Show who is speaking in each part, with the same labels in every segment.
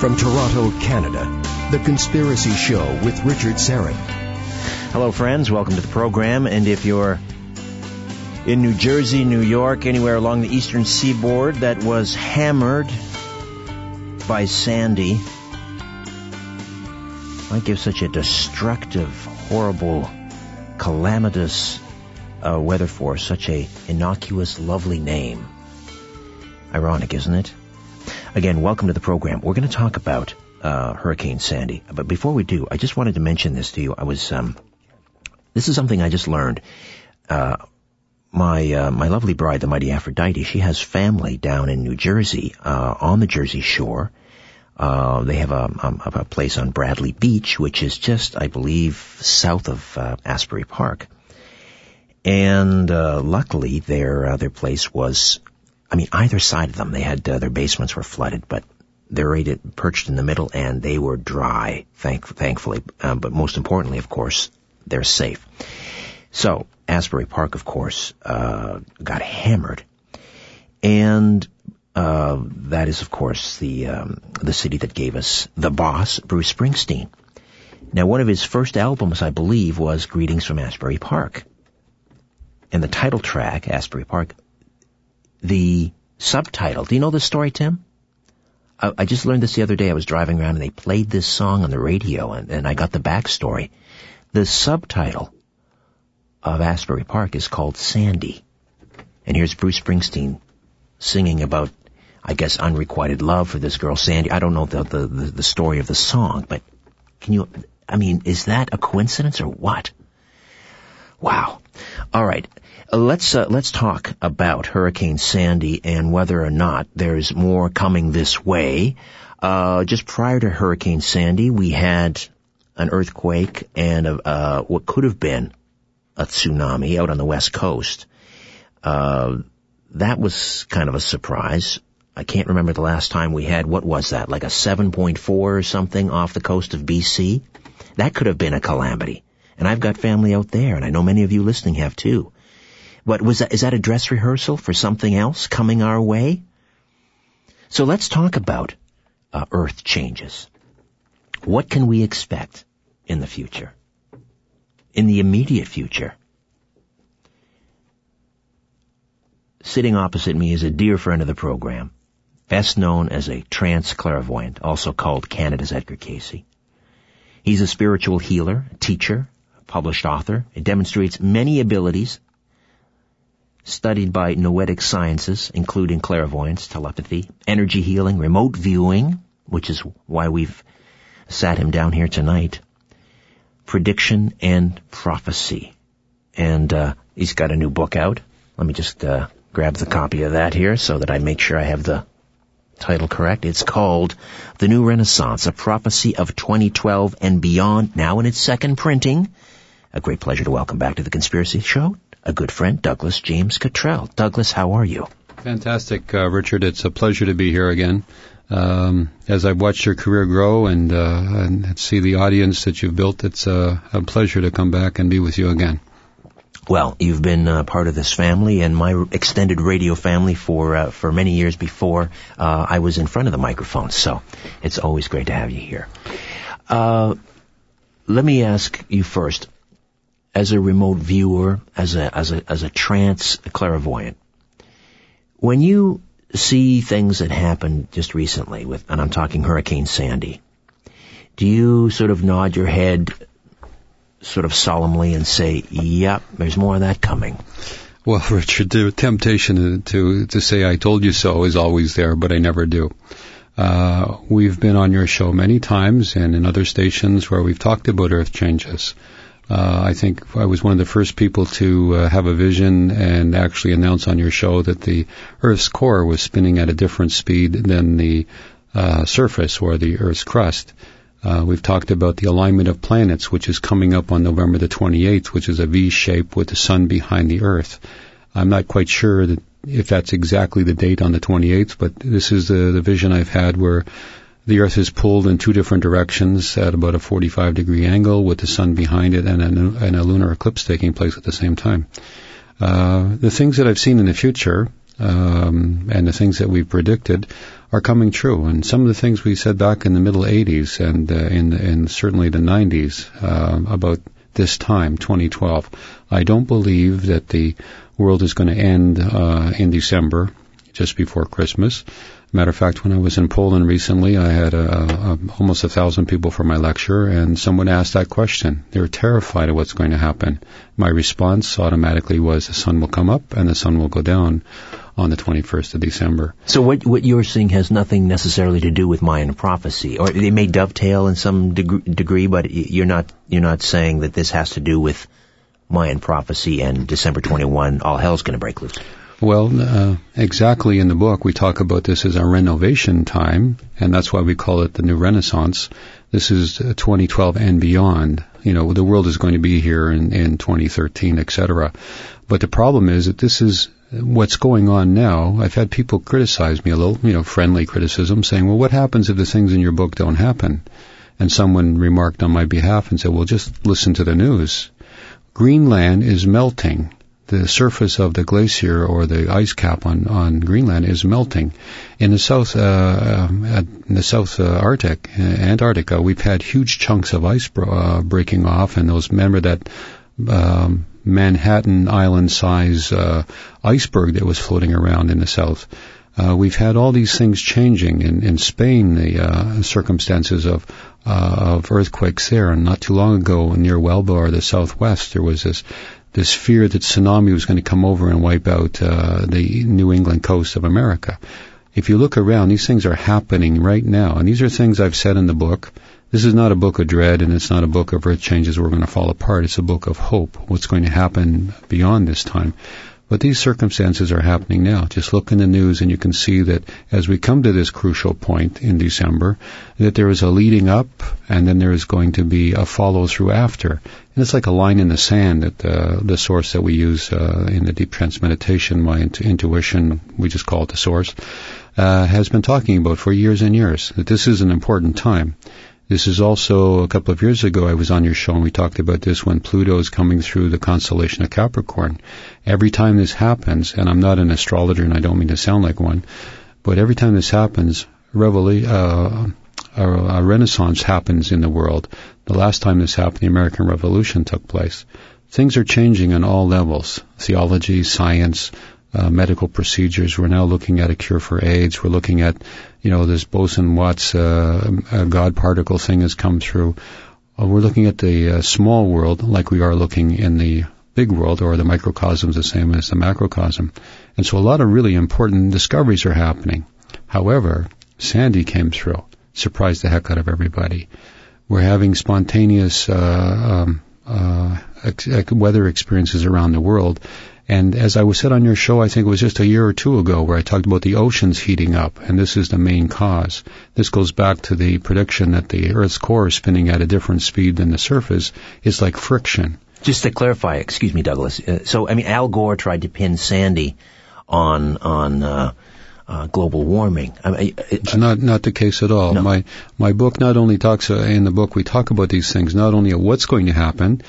Speaker 1: From Toronto, Canada, The Conspiracy Show with Richard Syrett.
Speaker 2: Hello, friends. Welcome to the program. And if you're in New Jersey, New York, anywhere along the eastern seaboard that was hammered by Sandy, might give such a destructive, horrible, calamitous uh, weather force such a innocuous, lovely name. Ironic, isn't it? Again, welcome to the program. We're going to talk about uh, Hurricane Sandy, but before we do, I just wanted to mention this to you. I was, um, this is something I just learned. Uh, my uh, my lovely bride, the mighty Aphrodite, she has family down in New Jersey, uh, on the Jersey Shore. Uh, they have a, um, a, place on Bradley Beach, which is just, I believe, south of uh, Asbury Park. And uh, luckily, their uh, their place was I mean, either side of them, they had uh, their basements were flooded, but they're perched in the middle, and they were dry, thank, thankfully. Um, but most importantly, of course, they're safe. So Asbury Park, of course, uh, got hammered, and uh, that is, of course, the um, the city that gave us the boss, Bruce Springsteen. Now, one of his first albums, I believe, was "Greetings from Asbury Park," and the title track, Asbury Park, the subtitle. Do you know this story, Tim? I, I, just learned this the other day. I was driving around and they played this song on the radio and, and I got the backstory. The subtitle of Asbury Park is called Sandy. And here's Bruce Springsteen singing about, I guess, unrequited love for this girl, Sandy. I don't know the, the, the, the story of the song, but can you, I mean, is that a coincidence or what? Wow. All right. Let's uh, let's talk about Hurricane Sandy and whether or not there's more coming this way. Uh, just prior to Hurricane Sandy, we had an earthquake and a, uh, what could have been a tsunami out on the west coast. Uh, that was kind of a surprise. I can't remember the last time we had what was that, like a 7.4 or something off the coast of BC. That could have been a calamity. And I've got family out there, and I know many of you listening have too. What was that? Is that a dress rehearsal for something else coming our way? So let's talk about uh, Earth changes. What can we expect in the future? In the immediate future? Sitting opposite me is a dear friend of the program, best known as a trance clairvoyant, also called Canada's Edgar Cayce. He's a spiritual healer, teacher, published author. It demonstrates many abilities studied by noetic sciences, including clairvoyance, telepathy, energy healing, remote viewing, which is why we've sat him down here tonight, prediction and prophecy. And uh, he's got a new book out. Let me just uh, grab the copy of that here so that I make sure I have the title correct. It's called The New Renaissance, a prophecy of 2012 and beyond, now in its second printing. A great pleasure to welcome back to the Conspiracy Show a good friend, Douglas James Cottrell. Douglas, how are you?
Speaker 3: Fantastic, uh, Richard. It's a pleasure to be here again. Um, as I've watched your career grow and, uh, and see the audience that you've built, it's uh, a pleasure to come back and be with you again.
Speaker 2: Well, you've been uh, part of this family and my extended radio family for uh, for many years before uh, I was in front of the microphone. So it's always great to have you here. Uh, let me ask you first as a remote viewer, as a, as a, as a trance clairvoyant, when you see things that happened just recently with, and I'm talking Hurricane Sandy, do you sort of nod your head sort of solemnly and say, yep, there's more of that coming?
Speaker 3: Well, Richard, the temptation to, to say I told you so is always there, but I never do. Uh, we've been on your show many times and in other stations where we've talked about earth changes. Uh, I think I was one of the first people to uh, have a vision and actually announce on your show that the Earth's core was spinning at a different speed than the uh, surface or the Earth's crust. Uh, we've talked about the alignment of planets, which is coming up on November the 28th, which is a V shape with the sun behind the Earth. I'm not quite sure that if that's exactly the date on the 28th, but this is the, the vision I've had where the Earth is pulled in two different directions at about a 45 degree angle with the sun behind it and a, and a lunar eclipse taking place at the same time. Uh, the things that I've seen in the future, um, and the things that we've predicted are coming true. And some of the things we said back in the middle 80s and uh, in, in certainly the 90s uh, about this time, 2012, I don't believe that the world is going to end uh, in December, just before Christmas. Matter of fact, when I was in Poland recently, I had a, a, almost a thousand people for my lecture, and someone asked that question. They were terrified of what's going to happen. My response automatically was, the sun will come up and the sun will go down on the 21st of December.
Speaker 2: So what what you're seeing has nothing necessarily to do with Mayan prophecy, or they may dovetail in some deg- degree, but you're not you're not saying that this has to do with Mayan prophecy and December 21, all hell's going to break loose.
Speaker 3: Well, uh, exactly in the book, we talk about this as a renovation time, and that's why we call it the New Renaissance. This is 2012 and beyond. You know, the world is going to be here in, in 2013, etc. But the problem is that this is what's going on now. I've had people criticize me a little, you know, friendly criticism, saying, well, what happens if the things in your book don't happen? And someone remarked on my behalf and said, well, just listen to the news. Greenland is melting the surface of the glacier or the ice cap on, on Greenland is melting. In the South, uh, uh in the South uh, Arctic, uh, Antarctica, we've had huge chunks of ice bro- uh, breaking off, and those remember that um, Manhattan Island size uh, iceberg that was floating around in the south. Uh, we've had all these things changing in, in Spain. The uh, circumstances of uh, of earthquakes there, and not too long ago near Huelva or the southwest, there was this this fear that tsunami was going to come over and wipe out uh, the New England coast of America. If you look around, these things are happening right now, and these are things I've said in the book. This is not a book of dread, and it's not a book of earth changes we're going to fall apart. It's a book of hope. What's going to happen beyond this time? But these circumstances are happening now. Just look in the news and you can see that as we come to this crucial point in December, that there is a leading up and then there is going to be a follow through after. And it's like a line in the sand that uh, the source that we use uh, in the deep trance meditation, my intu- intuition, we just call it the source, uh, has been talking about for years and years, that this is an important time. This is also a couple of years ago I was on your show and we talked about this when Pluto is coming through the constellation of Capricorn. Every time this happens, and I'm not an astrologer and I don't mean to sound like one, but every time this happens, revela- uh, a, a renaissance happens in the world. The last time this happened, the American Revolution took place. Things are changing on all levels. Theology, science, uh, medical procedures. We're now looking at a cure for AIDS. We're looking at, you know, this Boson-Watts uh, God particle thing has come through. Uh, we're looking at the uh, small world like we are looking in the big world, or the microcosm is the same as the macrocosm. And so a lot of really important discoveries are happening. However, Sandy came through, surprised the heck out of everybody. We're having spontaneous uh, um, uh, weather experiences around the world and as I was said on your show, I think it was just a year or two ago, where I talked about the oceans heating up, and this is the main cause. This goes back to the prediction that the Earth's core is spinning at a different speed than the surface. It's like friction.
Speaker 2: Just to clarify, excuse me, Douglas. Uh, so, I mean, Al Gore tried to pin Sandy on on uh, uh, global warming. I
Speaker 3: mean, it's not not the case at all. No. My my book not only talks uh, in the book we talk about these things, not only what's going to happen,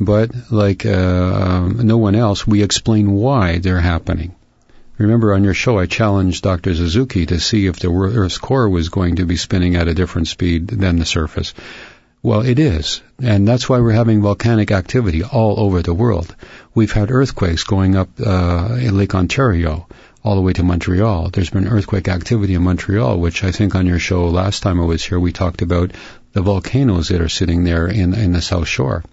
Speaker 3: but like uh, no one else, we explain why they're happening. Remember on your show, I challenged Dr. Suzuki to see if the Earth's core was going to be spinning at a different speed than the surface. Well, it is, and that's why we're having volcanic activity all over the world. We've had earthquakes going up uh, in Lake Ontario all the way to Montreal. There's been earthquake activity in Montreal, which I think on your show last time I was here, we talked about the volcanoes that are sitting there in, in the South Shore.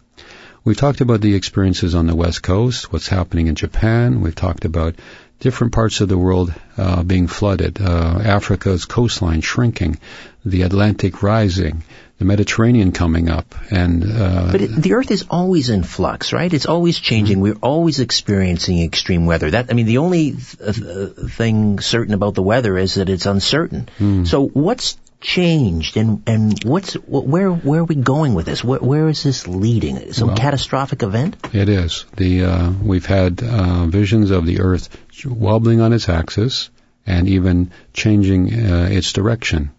Speaker 3: We've talked about the experiences on the West Coast, what's happening in Japan. We've talked about different parts of the world uh, being flooded, uh, Africa's coastline shrinking, the Atlantic rising, the Mediterranean coming up, and uh,
Speaker 2: but it, the Earth is always in flux, right? It's always changing. We're always experiencing extreme weather. That I mean, the only th- thing certain about the weather is that it's uncertain. Mm. So, what's changed and and what's where where are we going with this? Where, where is this leading? Some well, catastrophic event?
Speaker 3: it is. The uh, we've had uh, visions of the earth wobbling on its axis and even changing uh, its direction.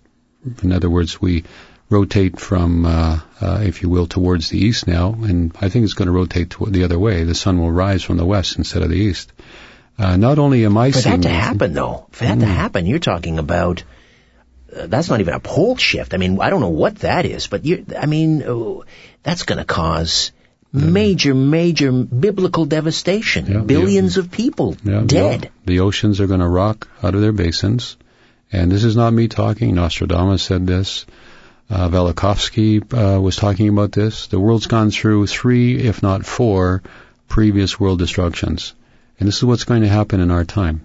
Speaker 3: In other words we rotate from uh, uh, if you will towards the east now and I think it's going to rotate the other way. The sun will rise from the west instead of the east. Uh, not only am I
Speaker 2: For that to happen, though, for that to
Speaker 3: Mm.
Speaker 2: happen, you're talking about. That's not even a pole shift. I mean, I don't know what that is, but you I mean, uh, that's going to cause major, major biblical devastation.
Speaker 3: Yeah,
Speaker 2: Billions of people
Speaker 3: Yeah, the-
Speaker 2: dead.
Speaker 3: The, oceans are going to rock out of their basins. And this is not me talking. Nostradamus said this. Uh, Velikovsky uh, was talking about this. The world's gone through three, if not four, previous world destructions. And this is what's going to happen in our time.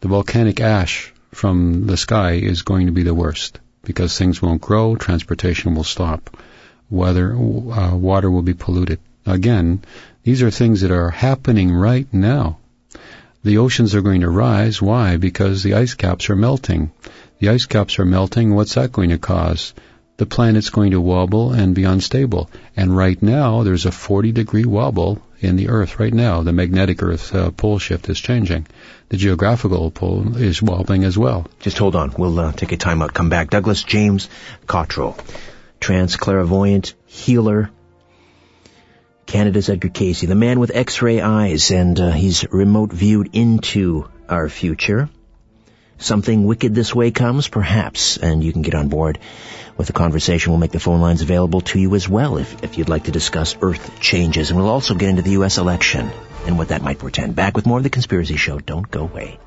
Speaker 3: The volcanic ash from the sky is going to be the worst because things won't grow, transportation will stop, weather, uh, water will be polluted. Again, these are things that are happening right now. The oceans are going to rise. Why? Because the ice caps are melting. The ice caps are melting. What's that going to cause? The planet's going to wobble and be unstable. And right now, there's a 40 degree wobble in the Earth right now. The magnetic Earth uh, pole shift is changing. The geographical pole is wobbling as well.
Speaker 2: Just hold on. We'll uh, take a time out. Come back. Douglas James Cottrell, trance clairvoyant healer. Canada's Edgar Cayce, the man with X-ray eyes, and uh, he's remote viewed into our future. Something wicked this way comes, perhaps, and you can get on board with the conversation. We'll make the phone lines available to you as well if, if you'd like to discuss Earth changes, and we'll also get into the U.S. election and what that might portend. Back with more of the Conspiracy Show. Don't go away.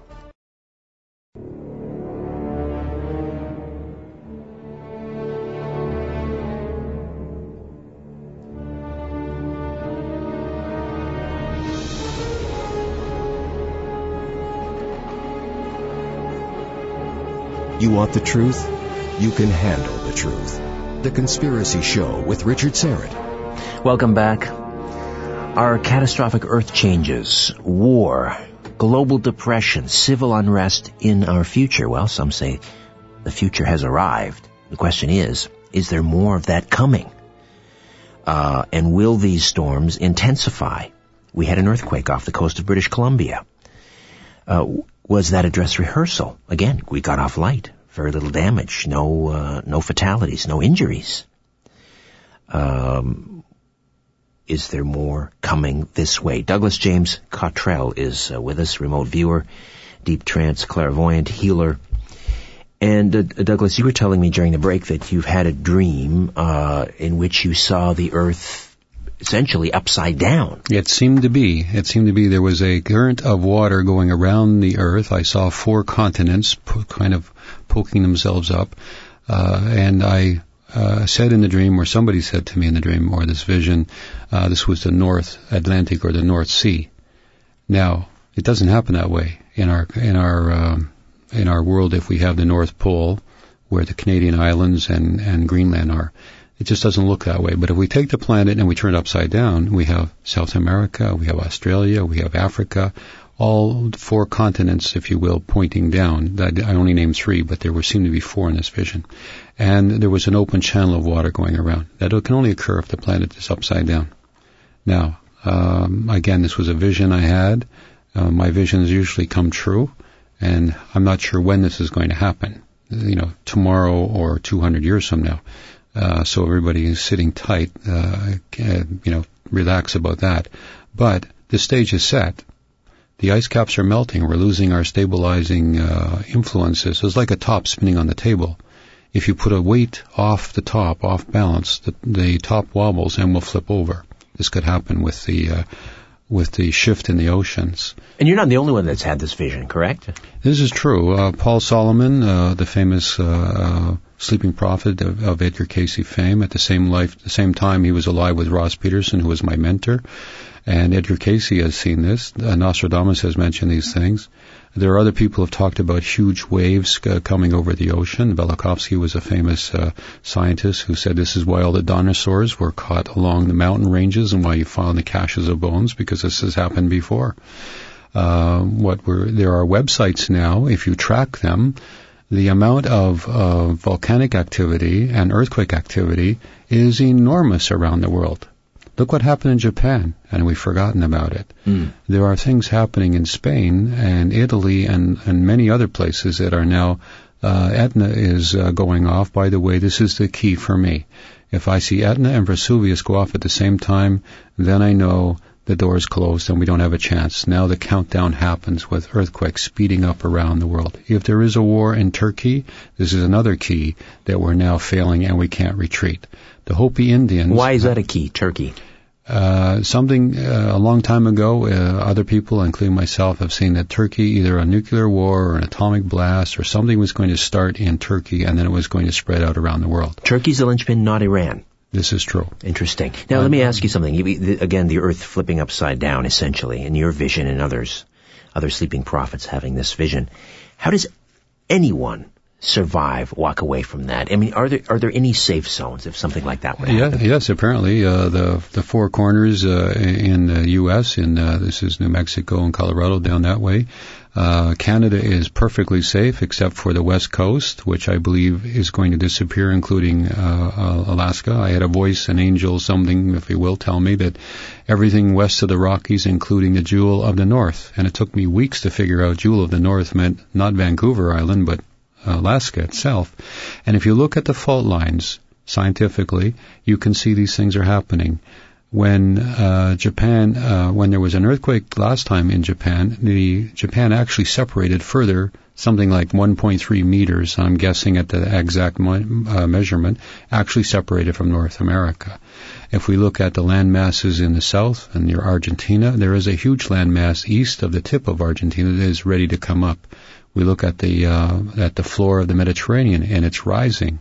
Speaker 1: You want the truth? You can handle the truth. The Conspiracy Show with Richard Syrett.
Speaker 2: Welcome back. Our catastrophic earth changes, war, global depression, civil unrest in our future. Well, some say the future has arrived. The question is, is there more of that coming? Uh, and will these storms intensify? We had an earthquake off the coast of British Columbia. Uh, was that a dress rehearsal? Again, we got off light. Very little damage. No, uh, no fatalities. No injuries. Um, is there more coming this way? Douglas James Cottrell is uh, with us, remote viewer, deep trance clairvoyant healer. And uh, Douglas, you were telling me during the break that you've had a dream uh, in which you saw the Earth essentially upside down.
Speaker 3: It seemed to be. It seemed to be there was a current of water going around the earth. I saw four continents po- kind of poking themselves up. Uh, and I uh, said in the dream, or somebody said to me in the dream, or this vision, uh, this was the North Atlantic or the North Sea. Now, it doesn't happen that way in our in our um, in our world. If we have the North Pole, where the Canadian islands and and Greenland are, it just doesn't look that way. But if we take the planet and we turn it upside down, we have South America, we have Australia, we have Africa, all four continents, if you will, pointing down. I only named three, but there were seem to be four in this vision. And there was an open channel of water going around. That can only occur if the planet is upside down. Now, um, again, this was a vision I had. Uh, my visions usually come true, and I'm not sure when this is going to happen. You know, tomorrow or 200 years from now. Uh, so everybody is sitting tight, uh, can, you know, relax about that. But the stage is set. The ice caps are melting. We're losing our stabilizing uh, influences. It's like a top spinning on the table. If you put a weight off the top, off balance, the, the top wobbles and will flip over. This could happen with the uh, with the shift in the oceans.
Speaker 2: And you're not the only one that's had this vision, correct?
Speaker 3: This is true. Uh, Paul Solomon, uh, the famous uh, uh, sleeping prophet of, of Edgar Cayce fame, at the same life, the same time he was alive with Ross Peterson, who was my mentor, and Edgar Cayce has seen this. Uh, Nostradamus has mentioned these things. There are other people who have talked about huge waves uh, coming over the ocean. Velikovsky was a famous uh, scientist who said this is why all the dinosaurs were caught along the mountain ranges and why you find the caches of bones because this has happened before. Uh, what were there are websites now. If you track them, the amount of uh, volcanic activity and earthquake activity is enormous around the world. Look what happened in Japan, and we've forgotten about it.
Speaker 2: Mm.
Speaker 3: There are things happening in Spain and Italy and, and many other places that are now, uh, Etna is uh, going off. By the way, this is the key for me. If I see Etna and Vesuvius go off at the same time, then I know the door is closed and we don't have a chance. Now the countdown happens with earthquakes speeding up around the world. If there is a war in Turkey, this is another key that we're now failing and we can't retreat. The Hopi Indians.
Speaker 2: Why is that a key, Turkey?
Speaker 3: Uh, something uh, a long time ago, uh, other people, including myself, have seen that Turkey, either a nuclear war or an atomic blast or something was going to start in Turkey and then it was going to spread out around the world.
Speaker 2: Turkey's the linchpin, not Iran.
Speaker 3: This is true.
Speaker 2: Interesting. Now, let me ask you something. Again, the earth flipping upside down, essentially, in your vision and others, other sleeping prophets having this vision. How does anyone survive, walk away from that? I mean, are there are there any safe zones if something like that would happen?
Speaker 3: Yes, apparently uh, the the four corners uh, in the U.S. in uh, this is New Mexico and Colorado down that way. Uh, Canada is perfectly safe except for the west coast, which I believe is going to disappear, including uh, uh, Alaska. I had a voice, an angel, something, if you will, tell me that everything west of the Rockies, including the Jewel of the North, and it took me weeks to figure out Jewel of the North meant not Vancouver Island, but Alaska itself. And if you look at the fault lines scientifically, you can see these things are happening when uh, Japan, uh, when there was an earthquake last time in Japan, the Japan actually separated further, something like 1.3 meters. I'm guessing at the exact mo- uh, measurement, actually separated from North America. If we look at the land masses in the south and near Argentina, there is a huge land mass east of the tip of Argentina that is ready to come up. We look at the uh, at the floor of the Mediterranean and it's rising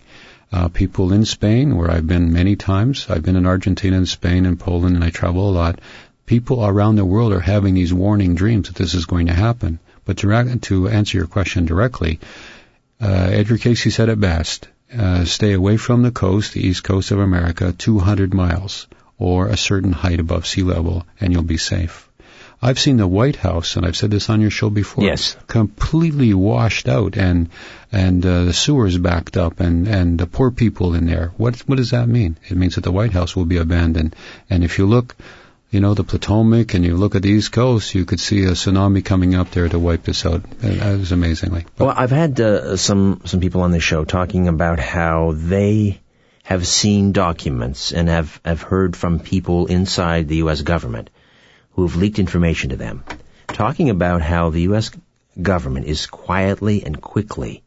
Speaker 3: uh, people in Spain, where I've been many times. I've been in Argentina and Spain and Poland, and I travel a lot. People around the world are having these warning dreams that this is going to happen. But to, to answer your question directly, uh, Edgar Cayce said it best. Uh, stay away from the coast, the east coast of America, 200 miles, or a certain height above sea level, and you'll be safe. I've seen the White House, and I've said this on your show before.
Speaker 2: Yes.
Speaker 3: Completely washed out, and and uh, the sewers backed up, and and the poor people in there. What what does that mean? It means that the White House will be abandoned. And if you look, you know, the Potomac, and you look at the East Coast, you could see a tsunami coming up there to wipe this out. It, it was amazingly.
Speaker 2: But well, I've had uh, some some people on the show talking about how they have seen documents and have have heard from people inside the U.S. government who have leaked information to them, talking about how the U.S. government is quietly and quickly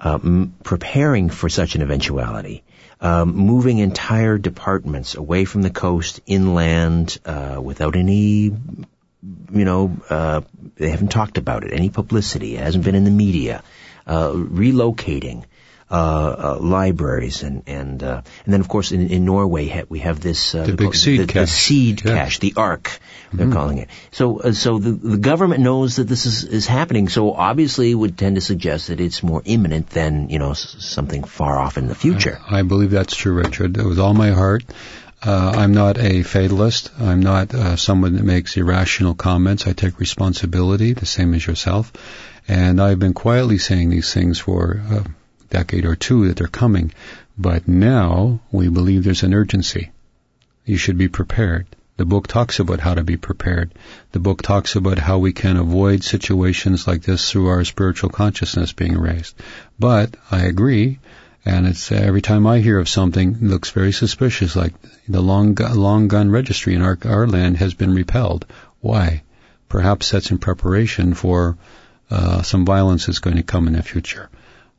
Speaker 2: uh, m- preparing for such an eventuality, um, moving entire departments away from the coast, inland, uh, without any, you know, uh, they haven't talked about it, any publicity, it hasn't been in the media, uh, relocating uh, uh, libraries and and uh, and then of course in, in Norway we have this
Speaker 3: the big seed
Speaker 2: the,
Speaker 3: cache,
Speaker 2: the seed yeah. cache, the Ark they're mm-hmm. calling it. So so the the government knows that this is is happening. So obviously would tend to suggest that it's more imminent than you know something far off in the future.
Speaker 3: I, I believe that's true, Richard. With all my heart. Uh, I'm not a fatalist. I'm not uh, someone that makes irrational comments. I take responsibility, the same as yourself. And I've been quietly saying these things for uh, decade or two that they're coming. But now we believe there's an urgency. You should be prepared. The book talks about how to be prepared. The book talks about how we can avoid situations like this through our spiritual consciousness being raised. But I agree, and it's every time I hear of something it looks very suspicious, like the long long gun registry in our our land has been repelled. Why? Perhaps that's in preparation for uh, some violence that's going to come in the future.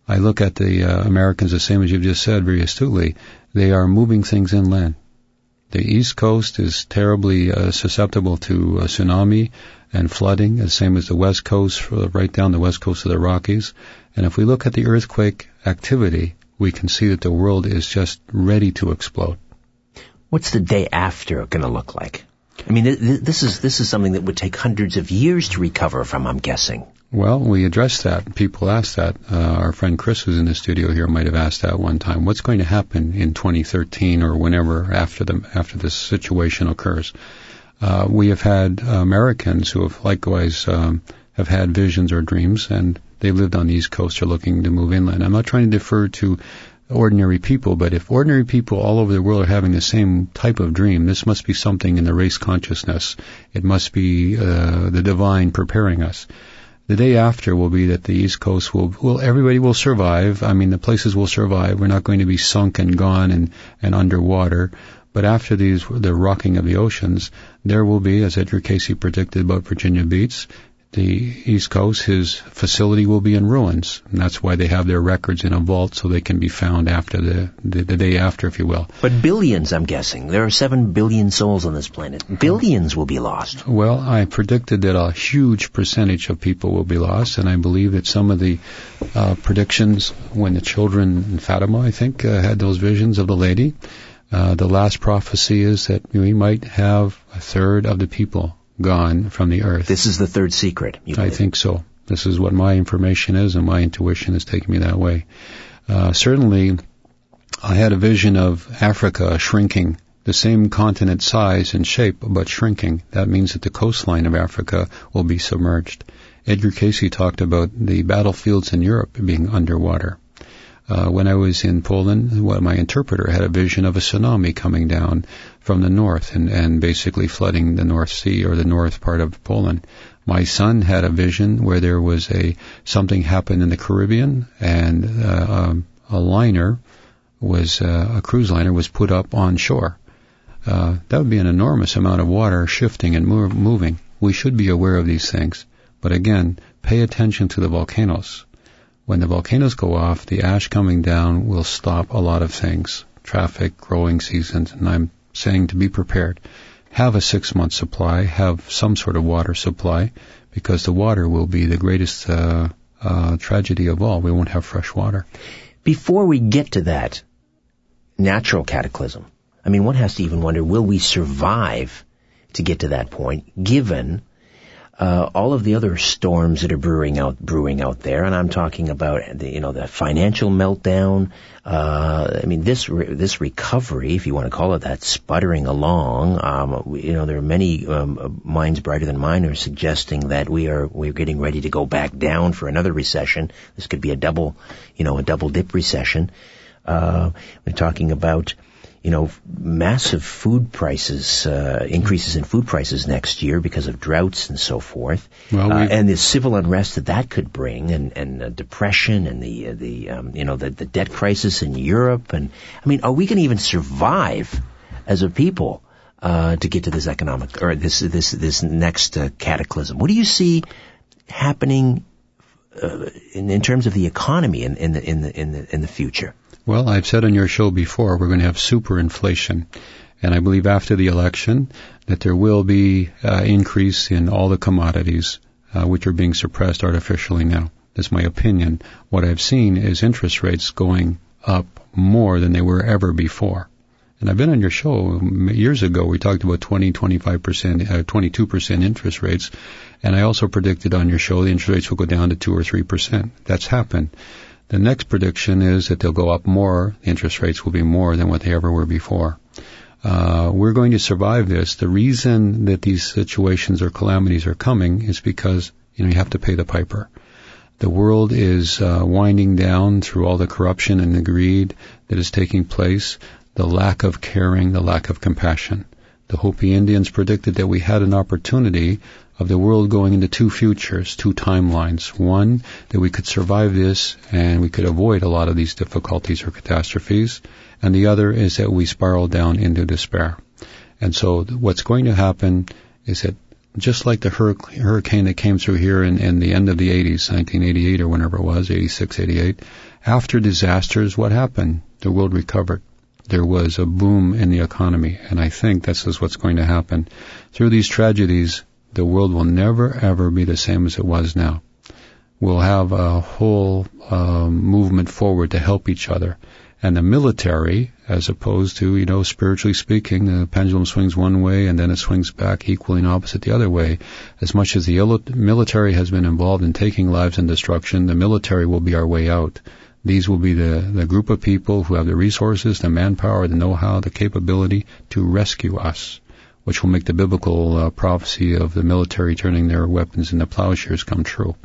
Speaker 3: I look at the uh, Americans the same as you've just said very astutely. They are moving things inland. The East Coast is terribly uh, susceptible to uh, tsunami and flooding, the same as the West Coast, right down the West Coast of the Rockies. And if we look at the earthquake activity, we can see that the world is just ready to explode.
Speaker 2: What's the day after going to look like? I mean, this is this is something that would take hundreds of years to recover from. I'm guessing.
Speaker 3: Well, we addressed that. People asked that. Uh, our friend Chris, who's in the studio here, might have asked that one time. What's going to happen in 2013 or whenever after the after this situation occurs? Uh, we have had Americans who have likewise um, have had visions or dreams, and they lived on the East Coast or looking to move inland. I'm not trying to defer to ordinary people, but if ordinary people all over the world are having the same type of dream, this must be something in the race consciousness. It must be uh, the divine preparing us. The day after will be that the East Coast will, will everybody will survive. I mean, the places will survive. We're not going to be sunk and gone and, and underwater. But after these, the rocking of the oceans, there will be, as Edgar Cayce predicted about Virginia Beach, the East Coast, his facility will be in ruins. And that's why they have their records in a vault so they can be found after the, the, the, day after, if you will.
Speaker 2: But billions, I'm guessing. There are seven billion souls on this planet. Billions will be lost.
Speaker 3: Well, I predicted that a huge percentage of people will be lost, and I believe that some of the uh, predictions when the children in Fatima, I think, uh, had those visions of the lady, uh, the last prophecy is that we might have a third of the people gone from the earth.
Speaker 2: This is the third secret.
Speaker 3: I think so. This is what my information is, and my intuition is taking me that way. Uh, certainly, I had a vision of Africa shrinking, the same continent size and shape, but shrinking. That means that the coastline of Africa will be submerged. Edgar Cayce talked about the battlefields in Europe being underwater. Uh, when I was in Poland, well, my interpreter had a vision of a tsunami coming down from the north and, and basically flooding the North Sea or the north part of Poland. My son had a vision where there was a something happened in the Caribbean and uh, um, a liner was uh, a cruise liner was put up on shore. Uh, that would be an enormous amount of water shifting and move, moving. We should be aware of these things, but again, pay attention to the volcanoes when the volcanoes go off, the ash coming down will stop a lot of things. Traffic, growing seasons, and I'm saying to be prepared. Have a six month supply, have some sort of water supply, because the water will be the greatest uh, uh, tragedy of all. We won't have fresh water.
Speaker 2: Before we get to that natural cataclysm, I mean, one has to even wonder, will we survive to get to that point, given uh, all of the other storms that are brewing out brewing out there, and I'm talking about the, you know the financial meltdown. Uh, I mean this re- this recovery, if you want to call it that, sputtering along. Um, you know there are many um, minds brighter than mine are suggesting that we are we're getting ready to go back down for another recession. This could be a double, you know, a double dip recession. Uh, we're talking about you know, massive food prices, uh, increases in food prices next year because of droughts and so forth, well, uh, and the civil unrest that that could bring, and and uh, depression, and the uh, the um, you know the the debt crisis in Europe, and I mean, are we going to even survive as a people uh, to get to this economic or this this this next uh, cataclysm? What do you see happening in, in terms of the economy in, in the in the in the in the future?
Speaker 3: Well, I've said on your show before, we're going to have superinflation. And I believe after the election that there will be uh, increase in all the commodities uh, which are being suppressed artificially now. That's my opinion. What I've seen is interest rates going up more than they were ever before. And I've been on your show years ago. We talked about 20, 25%, uh, 22% interest rates. And I also predicted on your show the interest rates will go down to 2 or 3%. That's happened. The next prediction is that they'll go up more. Interest rates will be more than what they ever were before. Uh, we're going to survive this. The reason that these situations or calamities are coming is because you know you have to pay the piper. The world is uh, winding down through all the corruption and the greed that is taking place, the lack of caring, the lack of compassion. The Hopi Indians predicted that we had an opportunity of the world going into two futures, two timelines. One, that we could survive this and we could avoid a lot of these difficulties or catastrophes. And the other is that we spiral down into despair. And so what's going to happen is that just like the hurricane that came through here in, in the end of the 80s, 1988 or whenever it was, 86, 88, after disasters, what happened? The world recovered. There was a boom in the economy, and I think this is what's going to happen. Through these tragedies, the world will never ever be the same as it was now. We'll have a whole um, movement forward to help each other. And the military, as opposed to, you know, spiritually speaking, the pendulum swings one way and then it swings back equally and opposite the other way. As much as the military has been involved in taking lives and destruction, the military will be our way out. These will be the, the group of people who have the resources, the manpower, the know-how, the capability to rescue us which will make the biblical uh, prophecy of the military turning their weapons into plowshares come true.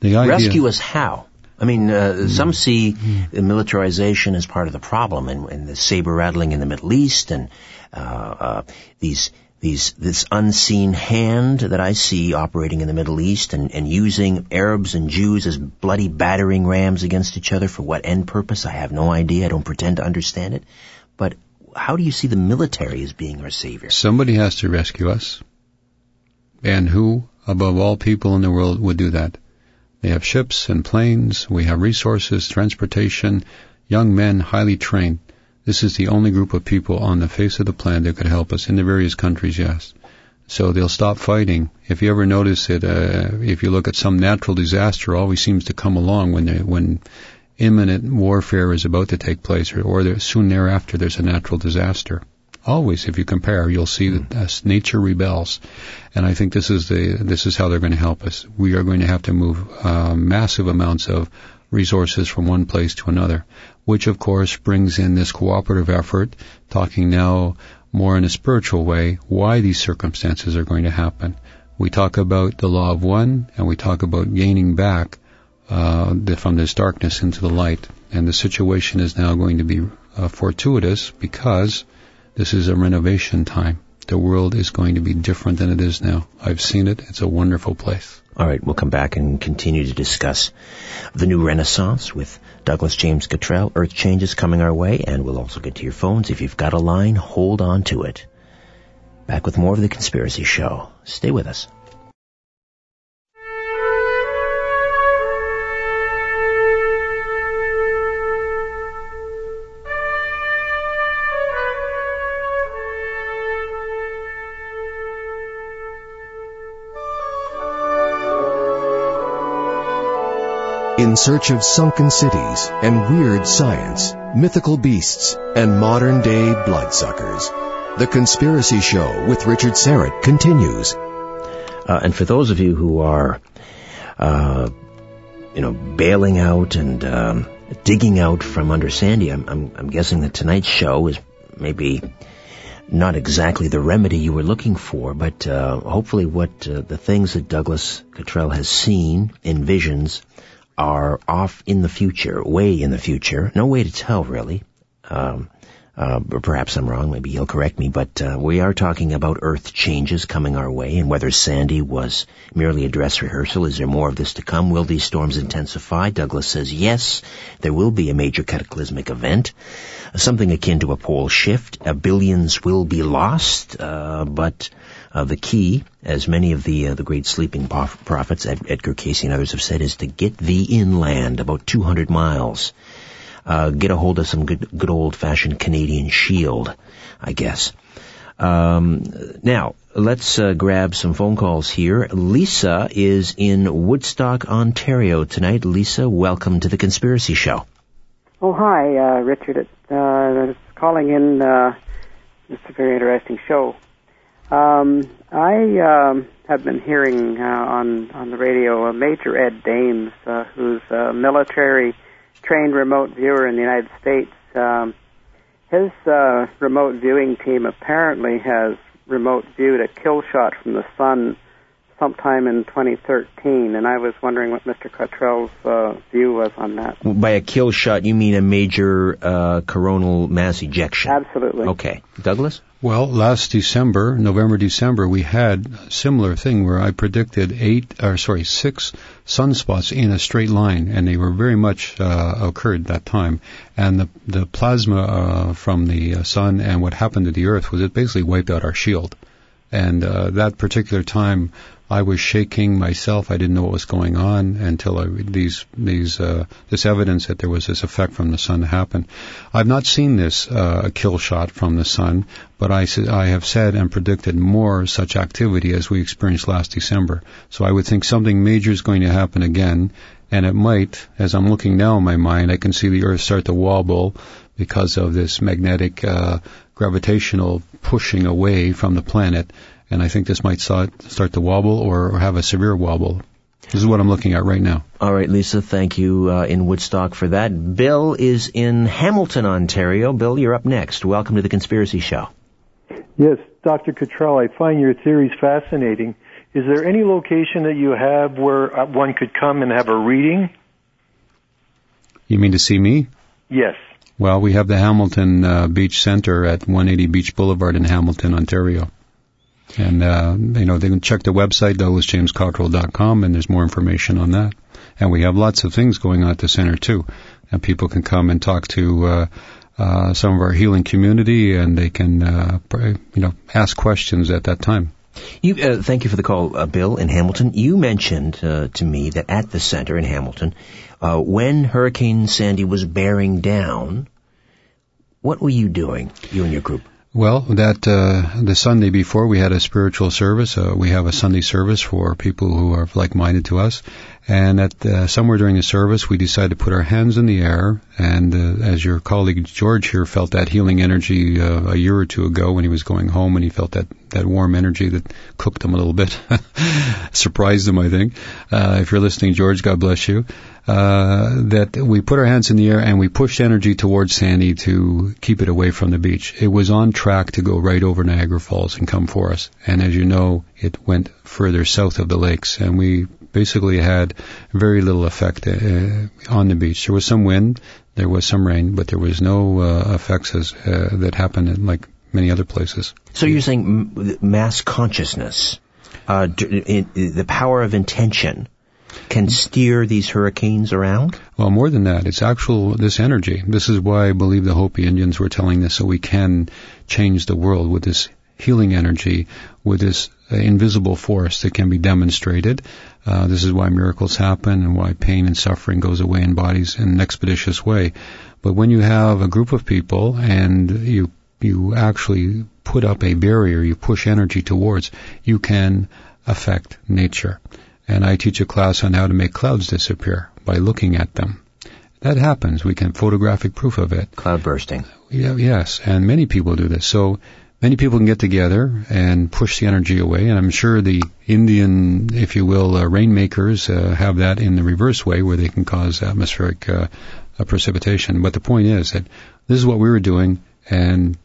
Speaker 2: The idea, Rescue us how? I mean, uh, mm. some see mm. militarization as part of the problem, and, and the saber rattling in the Middle East, and uh, uh, these these this unseen hand that I see operating in the Middle East, and, and using Arabs and Jews as bloody battering rams against each other for what end purpose? I have no idea. I don't pretend to understand it. But how do you see the military as being our savior?
Speaker 3: Somebody has to rescue us. And who, above all people in the world, would do that? They have ships and planes. We have resources, transportation, young men, highly trained. This is the only group of people on the face of the planet that could help us in the various countries, yes. So they'll stop fighting. If you ever notice it, uh, if you look at some natural disaster, always seems to come along when they, when imminent warfare is about to take place, or, or there, soon thereafter there's a natural disaster. Always, if you compare, you'll see that as nature rebels, and I think this is the this is how they're going to help us. We are going to have to move uh, massive amounts of resources from one place to another, which of course brings in this cooperative effort. Talking now more in a spiritual way, why these circumstances are going to happen. We talk about the law of one, and we talk about gaining back uh, the, from this darkness into the light. And the situation is now going to be uh, fortuitous because this is a renovation time. The world is going to be different than it is now. I've seen it. It's a wonderful place.
Speaker 2: All right, we'll come back and continue to discuss the new renaissance with Douglas James Cottrell. Earth changes coming our way, and we'll also get to your phones. If you've got a line, hold on to it. Back with more of the Conspiracy Show. Stay with us.
Speaker 1: In search of sunken cities and weird science, mythical beasts, and modern day bloodsuckers. The Conspiracy Show with Richard Syrett continues.
Speaker 2: Uh, and for those of you who are, uh, you know, bailing out and um, digging out from under Sandy, I'm, I'm, I'm guessing that tonight's show is maybe not exactly the remedy you were looking for, but uh, hopefully what uh, the things that Douglas Cottrell has seen in visions are off in the future, way in the future. No way to tell, really. Um, uh, perhaps I'm wrong. Maybe he'll correct me. But uh, we are talking about Earth changes coming our way, and whether Sandy was merely a dress rehearsal. Is there more of this to come? Will these storms intensify? Douglas says yes. There will be a major cataclysmic event, something akin to a pole shift. Uh, billions will be lost, uh, but uh, the key, as many of the uh, the great sleeping prophets, Edgar Cayce and others have said, is to get thee inland, about 200 miles. Uh, get a hold of some good, good old-fashioned Canadian shield, I guess. Um, now, let's uh, grab some phone calls here. Lisa is in Woodstock, Ontario tonight. Lisa, welcome to the Conspiracy Show.
Speaker 4: Oh, hi, uh, Richard. Uh, calling in. It's a very interesting show. Um, I um, have been hearing uh, on on the radio a Major Ed Dames, uh, who's a military trained remote viewer in the United States. Um, his uh, remote viewing team apparently has remote viewed a kill shot from the sun sometime in 2013, and I was wondering what Mr. Cottrell's uh, view was on that.
Speaker 2: By a kill shot, you mean a major uh, coronal mass ejection?
Speaker 4: Absolutely.
Speaker 2: Okay. Douglas?
Speaker 3: Well, last December, November, December, we had a similar thing where I predicted eight, or sorry, six sunspots in a straight line, and they were very much uh, occurred that time. And the the plasma uh, from the uh, sun and what happened to the Earth was it basically wiped out our shield. And uh, that particular time, I was shaking myself. I didn't know what was going on until I, these these uh, this evidence that there was this effect from the sun happened. I've not seen this uh, kill shot from the sun, but I I have said and predicted more such activity as we experienced last December. So I would think something major is going to happen again, and it might. As I'm looking now in my mind, I can see the Earth start to wobble because of this magnetic uh, gravitational pushing away from the planet and I think this might start, start to wobble or, or have a severe wobble. This is what I'm looking at right now.
Speaker 2: All right, Lisa, thank you uh, in Woodstock for that. Bill is in Hamilton, Ontario. Bill, you're up next. Welcome to the Conspiracy Show.
Speaker 5: Yes, Dr. Cottrell, I find your theories fascinating. Is there any location that you have where uh, one could come and have a reading?
Speaker 3: You mean to see me?
Speaker 5: Yes.
Speaker 3: Well, we have the Hamilton uh, Beach Center at 180 Beach Boulevard in Hamilton, Ontario. And, uh, you know, they can check the website, douglasjamescottrell.com, and there's more information on that. And we have lots of things going on at the center too. And people can come and talk to, uh, uh, some of our healing community, and they can, uh, you know, ask questions at that time.
Speaker 2: You, uh, thank you for the call, uh, Bill in Hamilton. You mentioned uh, to me that at the center in Hamilton, uh, when Hurricane Sandy was bearing down, what were you doing, you and your group?
Speaker 3: Well, that uh, the Sunday before we had a spiritual service. Uh, we have a Sunday service for people who are like-minded to us, and at uh, somewhere during the service, we decided to put our hands in the air. And uh, as your colleague George here felt that healing energy uh, a year or two ago when he was going home, and he felt that that warm energy that cooked him a little bit, surprised him, I think. Uh, if you're listening, George, God bless you uh, that we put our hands in the air and we pushed energy towards Sandy to keep it away from the beach. It was on track to go right over Niagara Falls and come for us. And as you know, it went further south of the lakes, and we basically had very little effect uh, on the beach. There was some wind, there was some rain, but there was no uh, effects as, uh, that happened in like many other places.
Speaker 2: So you're saying mass consciousness, uh, the power of intention can steer these hurricanes around?
Speaker 3: Well, more than that, it's actual this energy. This is why I believe the Hopi Indians were telling this, so we can change the world with this healing energy, with this uh, invisible force that can be demonstrated. Uh, this is why miracles happen and why pain and suffering goes away in bodies in an expeditious way. But when you have a group of people and you you actually put up a barrier, you push energy towards, you can affect nature and I teach a class on how to make clouds disappear by looking at them. That happens. We can photographic proof of it.
Speaker 2: Cloud bursting.
Speaker 3: Yeah, yes, and many people do this. So many people can get together and push the energy away, and I'm sure the Indian, if you will, uh, rainmakers uh, have that in the reverse way, where they can cause atmospheric uh, precipitation. But the point is that this is what we were doing, and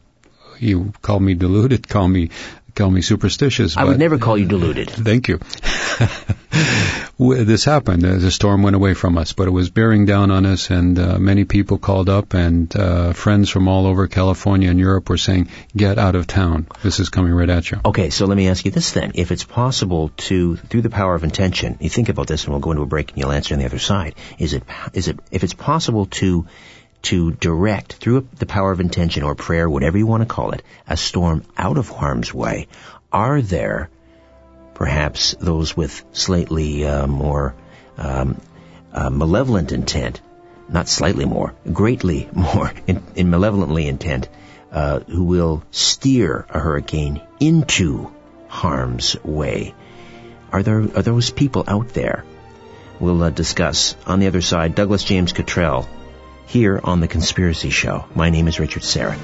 Speaker 3: you call me deluded, call me call me superstitious.
Speaker 2: I would never call you deluded.
Speaker 3: Thank you. this happened. The storm went away from us, but it was bearing down on us, and uh, many people called up, and uh, friends from all over California and Europe were saying, "Get out of town. This is coming right at you."
Speaker 2: Okay, so let me ask you this then: If it's possible to, through the power of intention, you think about this, and we'll go into a break, and you'll answer on the other side. Is it is it if it's possible to to direct through the power of intention or prayer, whatever you want to call it, a storm out of harm's way? Are there perhaps those with slightly uh, more um, uh, malevolent intent, not slightly more, greatly more, in, in malevolently intent, uh, who will steer a hurricane into harm's way? Are there are those people out there? We'll uh, discuss on the other side. Douglas James Cottrell here on The Conspiracy Show. My name is Richard Syrett.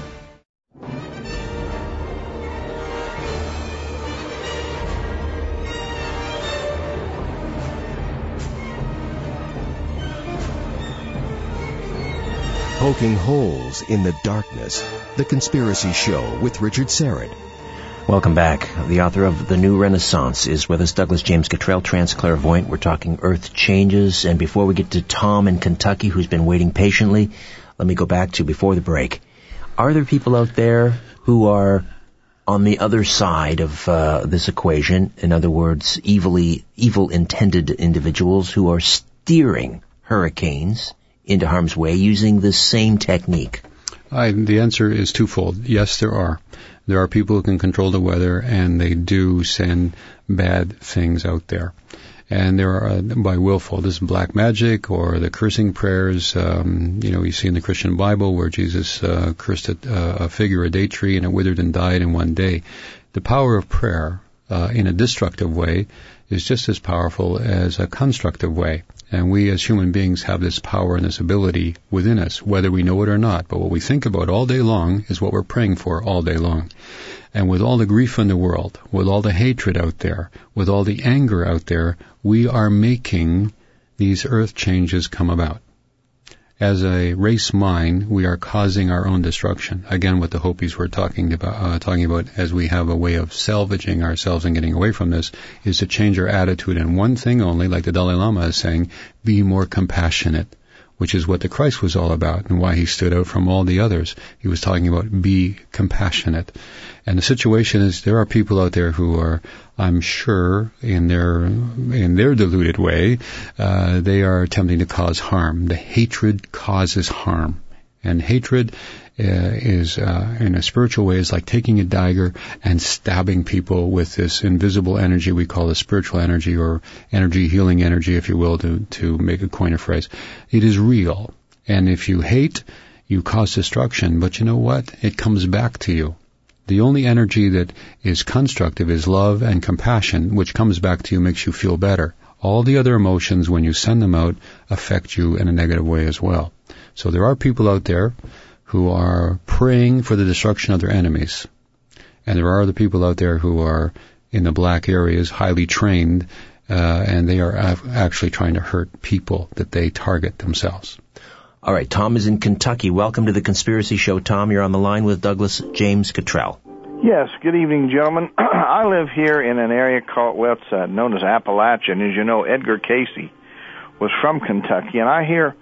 Speaker 1: Poking holes in the darkness. The Conspiracy Show with Richard Syrett.
Speaker 2: Welcome back. The author of The New Renaissance is with us, Douglas James Cottrell, trance clairvoyant. We're talking earth changes. And before we get to Tom in Kentucky, who's been waiting patiently, let me go back to before the break. Are there people out there who are on the other side of uh, this equation? In other words, evilly, evil intended individuals who are steering hurricanes into harm's way using the same technique?
Speaker 3: I, the answer is twofold. Yes, there are. There are people who can control the weather, and they do send bad things out there. And there are uh, by willful. This is black magic or the cursing prayers. Um, you know, you see in the Christian Bible where Jesus uh, cursed a, a, figure, a date tree, and it withered and died in one day. The power of prayer uh, in a destructive way is just as powerful as a constructive way. And we as human beings have this power and this ability within us, whether we know it or not. But what we think about all day long is what we're praying for all day long. And with all the grief in the world, with all the hatred out there, with all the anger out there, we are making these earth changes come about as a race mind, we are causing our own destruction. Again, what the Hopis were talking about, uh, talking about as we have a way of salvaging ourselves and getting away from this, is to change our attitude in one thing only, like the Dalai Lama is saying, be more compassionate which is what the Christ was all about and why he stood out from all the others. He was talking about be compassionate. And the situation is there are people out there who are, I'm sure, in their in their deluded way, uh, they are attempting to cause harm. The hatred causes harm. And hatred uh, is, uh, in a spiritual way, is like taking a dagger and stabbing people with this invisible energy we call the spiritual energy or energy healing energy, if you will, to, to make a coin of phrase. It is real. And if you hate, you cause destruction, but you know what? It comes back to you. The only energy that is constructive is love and compassion, which comes back to you, makes you feel better. All the other emotions, when you send them out, affect you in a negative way as well. So there are people out there who are praying for the destruction of their enemies. And there are other people out there who are in the black areas, highly trained, uh, and they are actually trying to hurt people that they target themselves.
Speaker 2: All right, Tom is in Kentucky. Welcome to the Conspiracy Show, Tom. You're on the line with Douglas James Cottrell.
Speaker 6: Yes, good evening, gentlemen. I live here in an area called, well, it's uh, known as Appalachian. as you know, Edgar Cayce was from Kentucky, and I hear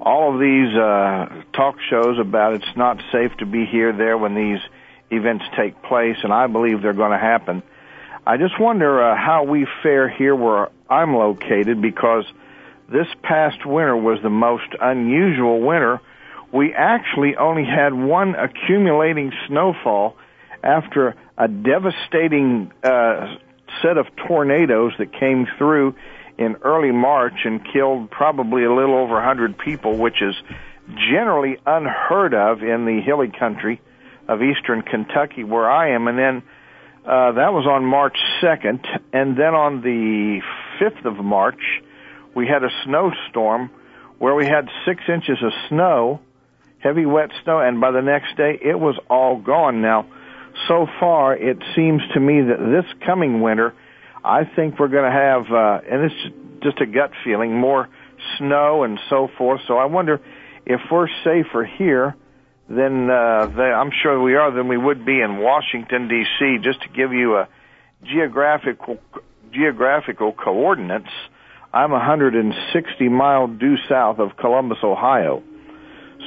Speaker 6: all of these uh, talk shows about it's not safe to be here, there when these events take place, and I believe they're going to happen. I just wonder uh, how we fare here where I'm located because this past winter was the most unusual winter. We actually only had one accumulating snowfall after a devastating uh, set of tornadoes that came through in early March and killed probably a little over 100 people, which is generally unheard of in the hilly country of eastern Kentucky where I am. And then uh, that was on March 2nd. And then on the 5th of March, we had a snowstorm where we had six inches of snow, heavy wet snow, and by the next day it was all gone. Now, so far it seems to me that this coming winter I think we're going to have, uh, and it's just a gut feeling, more snow and so forth. So I wonder if we're safer here than uh, they, I'm sure we are than we would be in Washington D.C. Just to give you a geographical geographical coordinates, I'm 160 mile due south of Columbus, Ohio.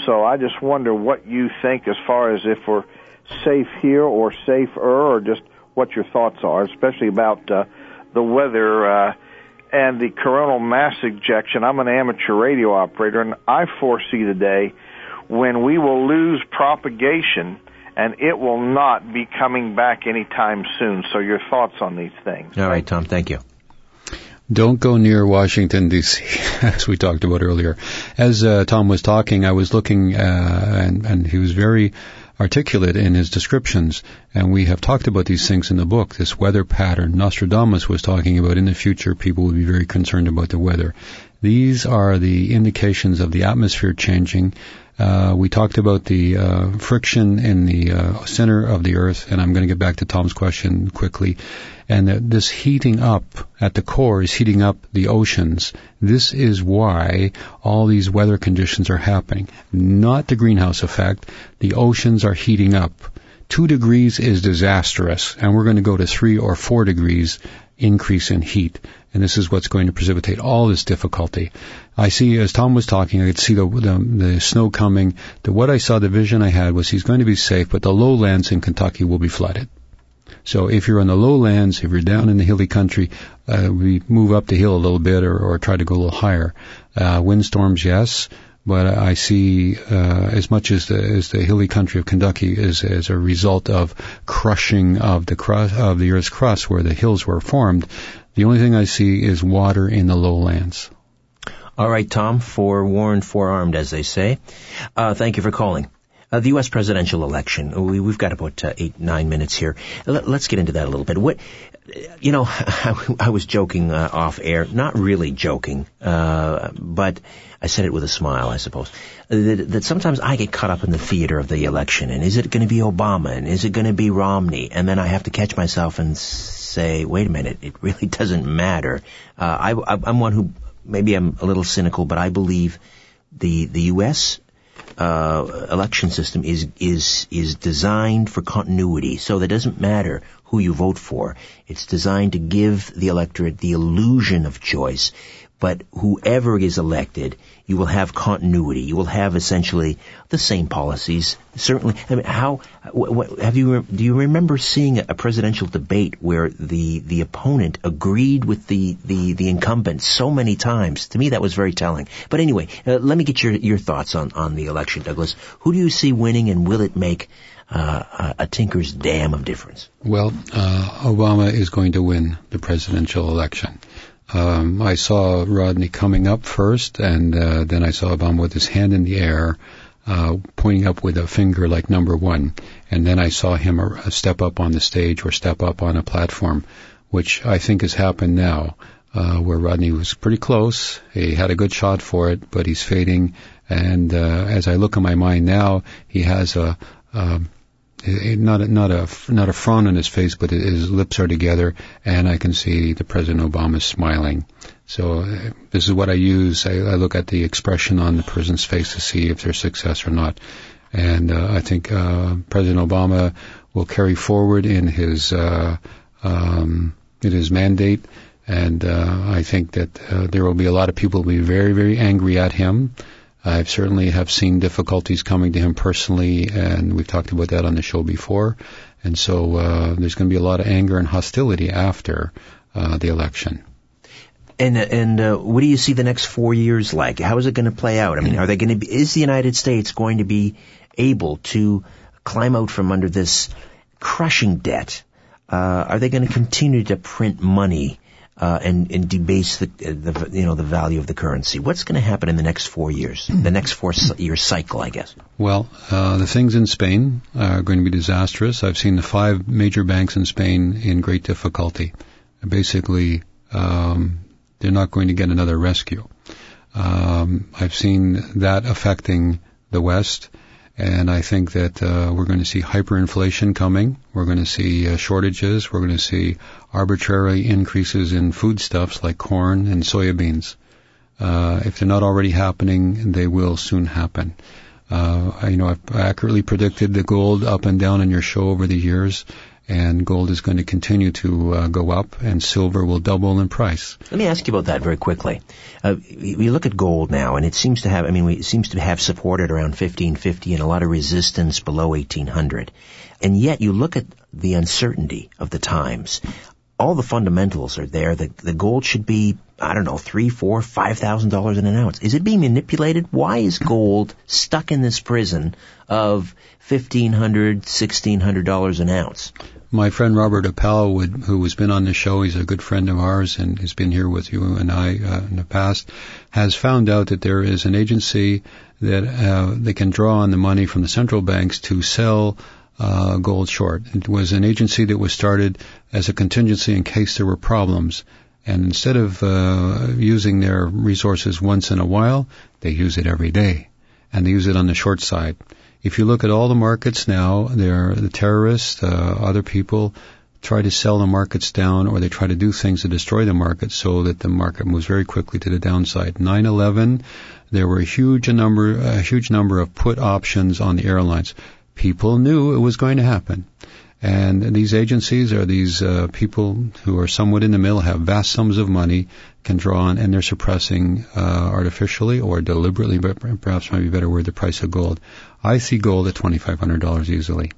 Speaker 6: So I just wonder what you think as far as if we're safe here or safer, or just what your thoughts are, especially about uh, the weather uh, and the coronal mass ejection. I'm an amateur radio operator, and I foresee the day when we will lose propagation and it will not be coming back anytime soon. So your thoughts on these things.
Speaker 2: All right, Tom, thank you.
Speaker 3: Don't go near Washington D.C., as we talked about earlier. As uh, Tom was talking, I was looking, uh, and, and he was very articulate in his descriptions, and we have talked about these things in the book, this weather pattern. Nostradamus was talking about in the future people will be very concerned about the weather. These are the indications of the atmosphere changing. Uh, we talked about the uh, friction in the uh, center of the Earth, and I'm going to get back to Tom's question quickly and this heating up at the core is heating up the oceans. This is why all these weather conditions are happening. Not the greenhouse effect. The oceans are heating up. Two degrees is disastrous, and we're going to go to three or four degrees increase in heat. And this is what's going to precipitate all this difficulty. I see, as Tom was talking, I could see the, the, the snow coming. The, what I saw, the vision I had was he's going to be safe, but the lowlands in Kentucky will be flooded. So if you're in the lowlands, if you're down in the hilly country, uh, we move up the hill a little bit or, or try to go a little higher. Uh, windstorms, yes, but I see uh, as much as the, as the hilly country of Kentucky is as a result of crushing of the of the Earth's crust where the hills were formed. The only thing I see is water in the lowlands.
Speaker 2: All right, Tom, forewarned, forearmed, as they say. Uh, thank you for calling. Uh, the U.S. presidential election. We, have got about uh, eight, nine minutes here. Let, us get into that a little bit. What, you know, I, I was joking uh, off air, not really joking, uh, but I said it with a smile, I suppose. That, that, sometimes I get caught up in the theater of the election, and is it going to be Obama, and is it going to be Romney, and then I have to catch myself and say, wait a minute, it really doesn't matter. Uh, I, I'm one who maybe I'm a little cynical, but I believe the the U.S uh, election system is is is designed for continuity, so that doesn't matter who you vote for. It's designed to give the electorate the illusion of choice. But whoever is elected, you will have continuity. You will have essentially the same policies. Certainly, I mean, how what, what, have you? Do you remember seeing a presidential debate where the the opponent agreed with the the the incumbent so many times? To me, that was very telling. But anyway, uh, let me get your your thoughts on on the election, Douglas. Who do you see winning, and will it make uh, a tinker's dam of difference?
Speaker 3: Well, uh, Obama is going to win the presidential election. Um, I saw Romney coming up first, and uh, then I saw Obama with his hand in the air, uh, pointing up with a finger like number one. And then I saw him a step up on the stage or step up on a platform, which I think has happened now, uh, where Romney was pretty close. He had a good shot for it, but he's fading. And uh, as I look in my mind now, he has a, a not a, not a not a frown on his face, but his lips are together, and I can see the President Obama smiling. So uh, this is what I use. I, I, look at the expression on the person's face to see if there's success or not. And uh, I think uh, President Obama will carry forward in his uh, um, in his mandate, and uh, I think that uh, there will be a lot of people who will be very very angry at him. I've certainly have seen difficulties coming to him personally, and we've talked about that on the show before. And so uh, there's going to be a lot of anger and hostility after uh, the election.
Speaker 2: And and uh, what do you see the next four years like? How is it going to play out? I mean, are they going to be? Is the United States going to be able to climb out from under this crushing debt? Uh, are they going to continue to print money uh, and, and debase the, the you know the value of the currency. What's going to happen in the next four years? The next four year cycle, I guess.
Speaker 3: Well, uh, the things in Spain are going to be disastrous. I've seen the five major banks in Spain in great difficulty. Basically, um, they're not going to get another rescue. Um, I've seen that affecting the West. And I think that uh, we're going to see hyperinflation coming. We're going to see uh, shortages. We're going to see arbitrary increases in foodstuffs like corn and soybeans. Uh, if they're not already happening, they will soon happen. Uh, you know, I've accurately predicted the gold up and down in your show over the years, and gold is going to continue to uh, go up, and silver will double in price.
Speaker 2: Let me ask you about that very quickly. Uh, we look at gold now, and it seems to have, I mean, it seems to have supported around 1550 and a lot of resistance below 1800. And yet you look at the uncertainty of the times. All the fundamentals are there. The, the gold should be, I don't know, three, four, five thousand dollars in an ounce. Is it being manipulated? Why is gold stuck in this prison of fifteen hundred, sixteen hundred dollars an ounce?
Speaker 3: my friend Robert Appel, who has been on the show, he's a good friend of ours and has been here with you and I uh, in the past, has found out that there is an agency that uh, they can draw on the money from the central banks to sell uh, gold short. It was an agency that was started as a contingency in case there were problems. And instead of uh, using their resources once in a while, they use it every day. And they use it on the short side. If you look at all the markets now, there are the terrorists, uh, other people try to sell the markets down or they try to do things to destroy the market so that the market moves very quickly to the downside. 9/11, there were a huge number a huge number of put options on the airlines. People knew it was going to happen. And these agencies are these uh, people who are somewhat in the middle, have vast sums of money, can draw on, and they're suppressing uh, artificially or deliberately, but perhaps might be better word, the price of gold. I see gold at $2,500 easily.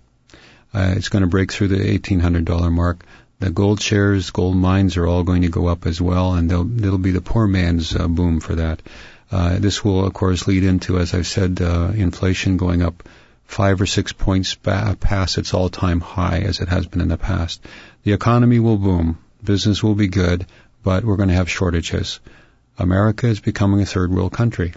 Speaker 3: Uh, it's going to break through the $1,800 mark. The gold shares, gold mines are all going to go up as well, and will be the poor man's uh, boom for that. Uh, this will, of course, lead into, as I've said, uh, inflation going up five or six points past its all-time high as it has been in the past. The economy will boom, business will be good, but we're going to have shortages. America is becoming a third world country.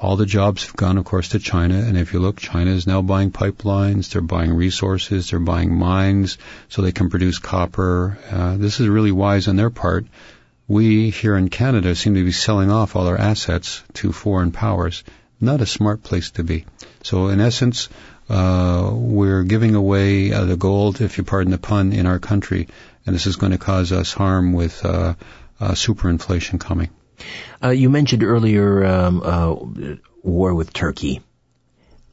Speaker 3: All the jobs have gone, of course, to China, and if you look, China is now buying pipelines, they're buying resources, they're buying mines, so they can produce copper. Uh, this is really wise on their part. We here in Canada seem to be selling off all our assets to foreign powers. Not a smart place to be. So in essence, uh, we're giving away uh, the gold, if you pardon the pun, in our country, and this is going to cause us harm with uh, uh superinflation coming.
Speaker 2: Uh, you mentioned earlier um, uh, war with Turkey.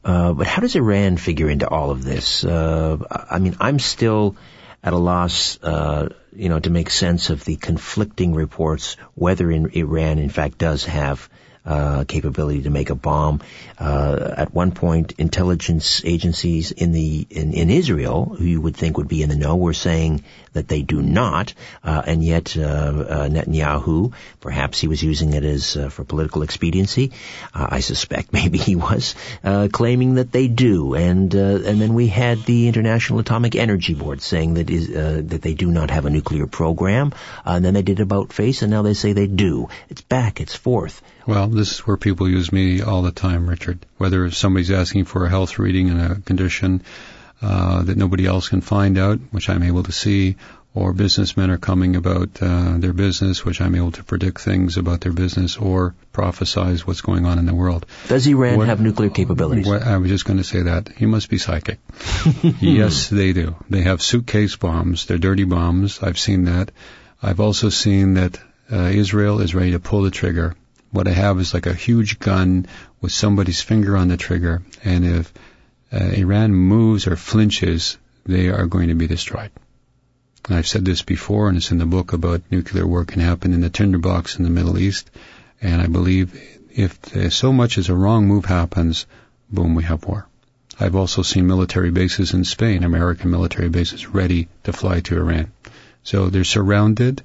Speaker 2: but how does Iran figure into all of this? I mean, I'm still at a loss, uh, you know, to make sense of the conflicting reports whether in Iran, in fact, does have uh, capability to make a bomb. Uh, at one point, intelligence agencies in the in, in Israel, who you would think would be in the know, were saying that they do not, uh, and yet uh, uh, Netanyahu, perhaps he was using it as uh, for political expediency. I suspect maybe he was claiming that they do, and and then we had the International Atomic Energy Board saying that is that they do not have a nuclear program, and then they did about face, and now they say they do. It's back, it's forth.
Speaker 3: Well, this is where people use me all the time, Richard. Whether somebody's asking for a health reading in a condition uh, that nobody else can find out, which I'm able to see, or businessmen are coming about uh, their business, which I'm able to predict things about their business or prophesize what's going on in the world.
Speaker 2: Does Iran what, have nuclear capabilities?
Speaker 3: What, I was just going to say that. He must be psychic. yes, they do. They have suitcase bombs. They're dirty bombs. I've seen that. I've also seen that uh, Israel is ready to pull the trigger what I have is like a huge gun with somebody's finger on the trigger, and if uh, Iran moves or flinches, they are going to be destroyed. I've said this before, and it's in the book about nuclear war can happen in the tinderbox in the Middle East. And I believe if so much as a wrong move happens, boom, we have war. I've also seen military bases in Spain, American military bases, ready to fly to Iran. So they're surrounded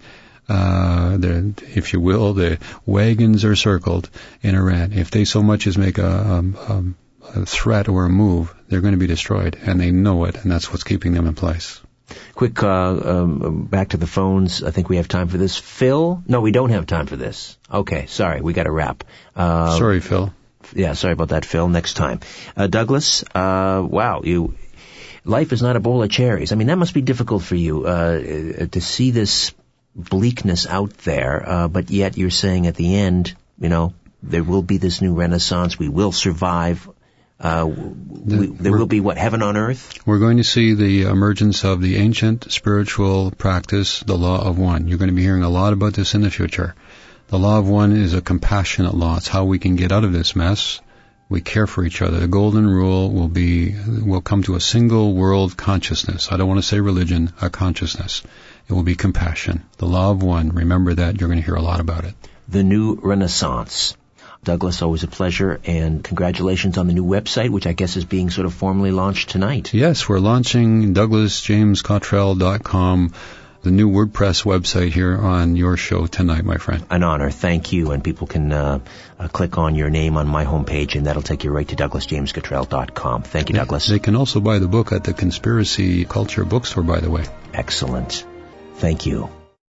Speaker 3: uh, the, if you will, the wagons are circled in Iran. If they so much as make a, um, um, a threat or a move, they're going to be destroyed, and they know it, and that's what's keeping them in place.
Speaker 2: Quick, uh, um, back to the phones. I think we have time for this. Phil? No, we don't have time for this. Okay, sorry, we got to wrap.
Speaker 3: Uh, sorry, Phil.
Speaker 2: Yeah, sorry about that, Phil. Next time. Uh, Douglas, uh, wow, you, life is not a bowl of cherries. I mean, that must be difficult for you, uh, to see this bleakness out there, uh, but yet you're saying at the end, you know, there will be this new renaissance. We will survive. Uh, we, there will be what heaven on earth.
Speaker 3: We're going to see the emergence of the ancient spiritual practice, the law of one. You're going to be hearing a lot about this in the future. The law of one is a compassionate law. It's how we can get out of this mess. We care for each other. The golden rule will be will come to a single world consciousness. I don't want to say religion, a consciousness. It will be compassion. The law of one. Remember that. You're going to hear a lot about it.
Speaker 2: The new renaissance. Douglas, always a pleasure, and congratulations on the new website, which I guess is being sort of formally launched tonight.
Speaker 3: Yes, we're launching douglasjamescottrell.com, the new WordPress website here on your show tonight, my friend.
Speaker 2: An honor. Thank you. And people can uh, uh, click on your name on my homepage, and that'll take you right to douglasjamescottrell.com. Thank you, Douglas.
Speaker 3: They can also buy the book at the Conspiracy Culture bookstore, by the way.
Speaker 2: Excellent. Thank you.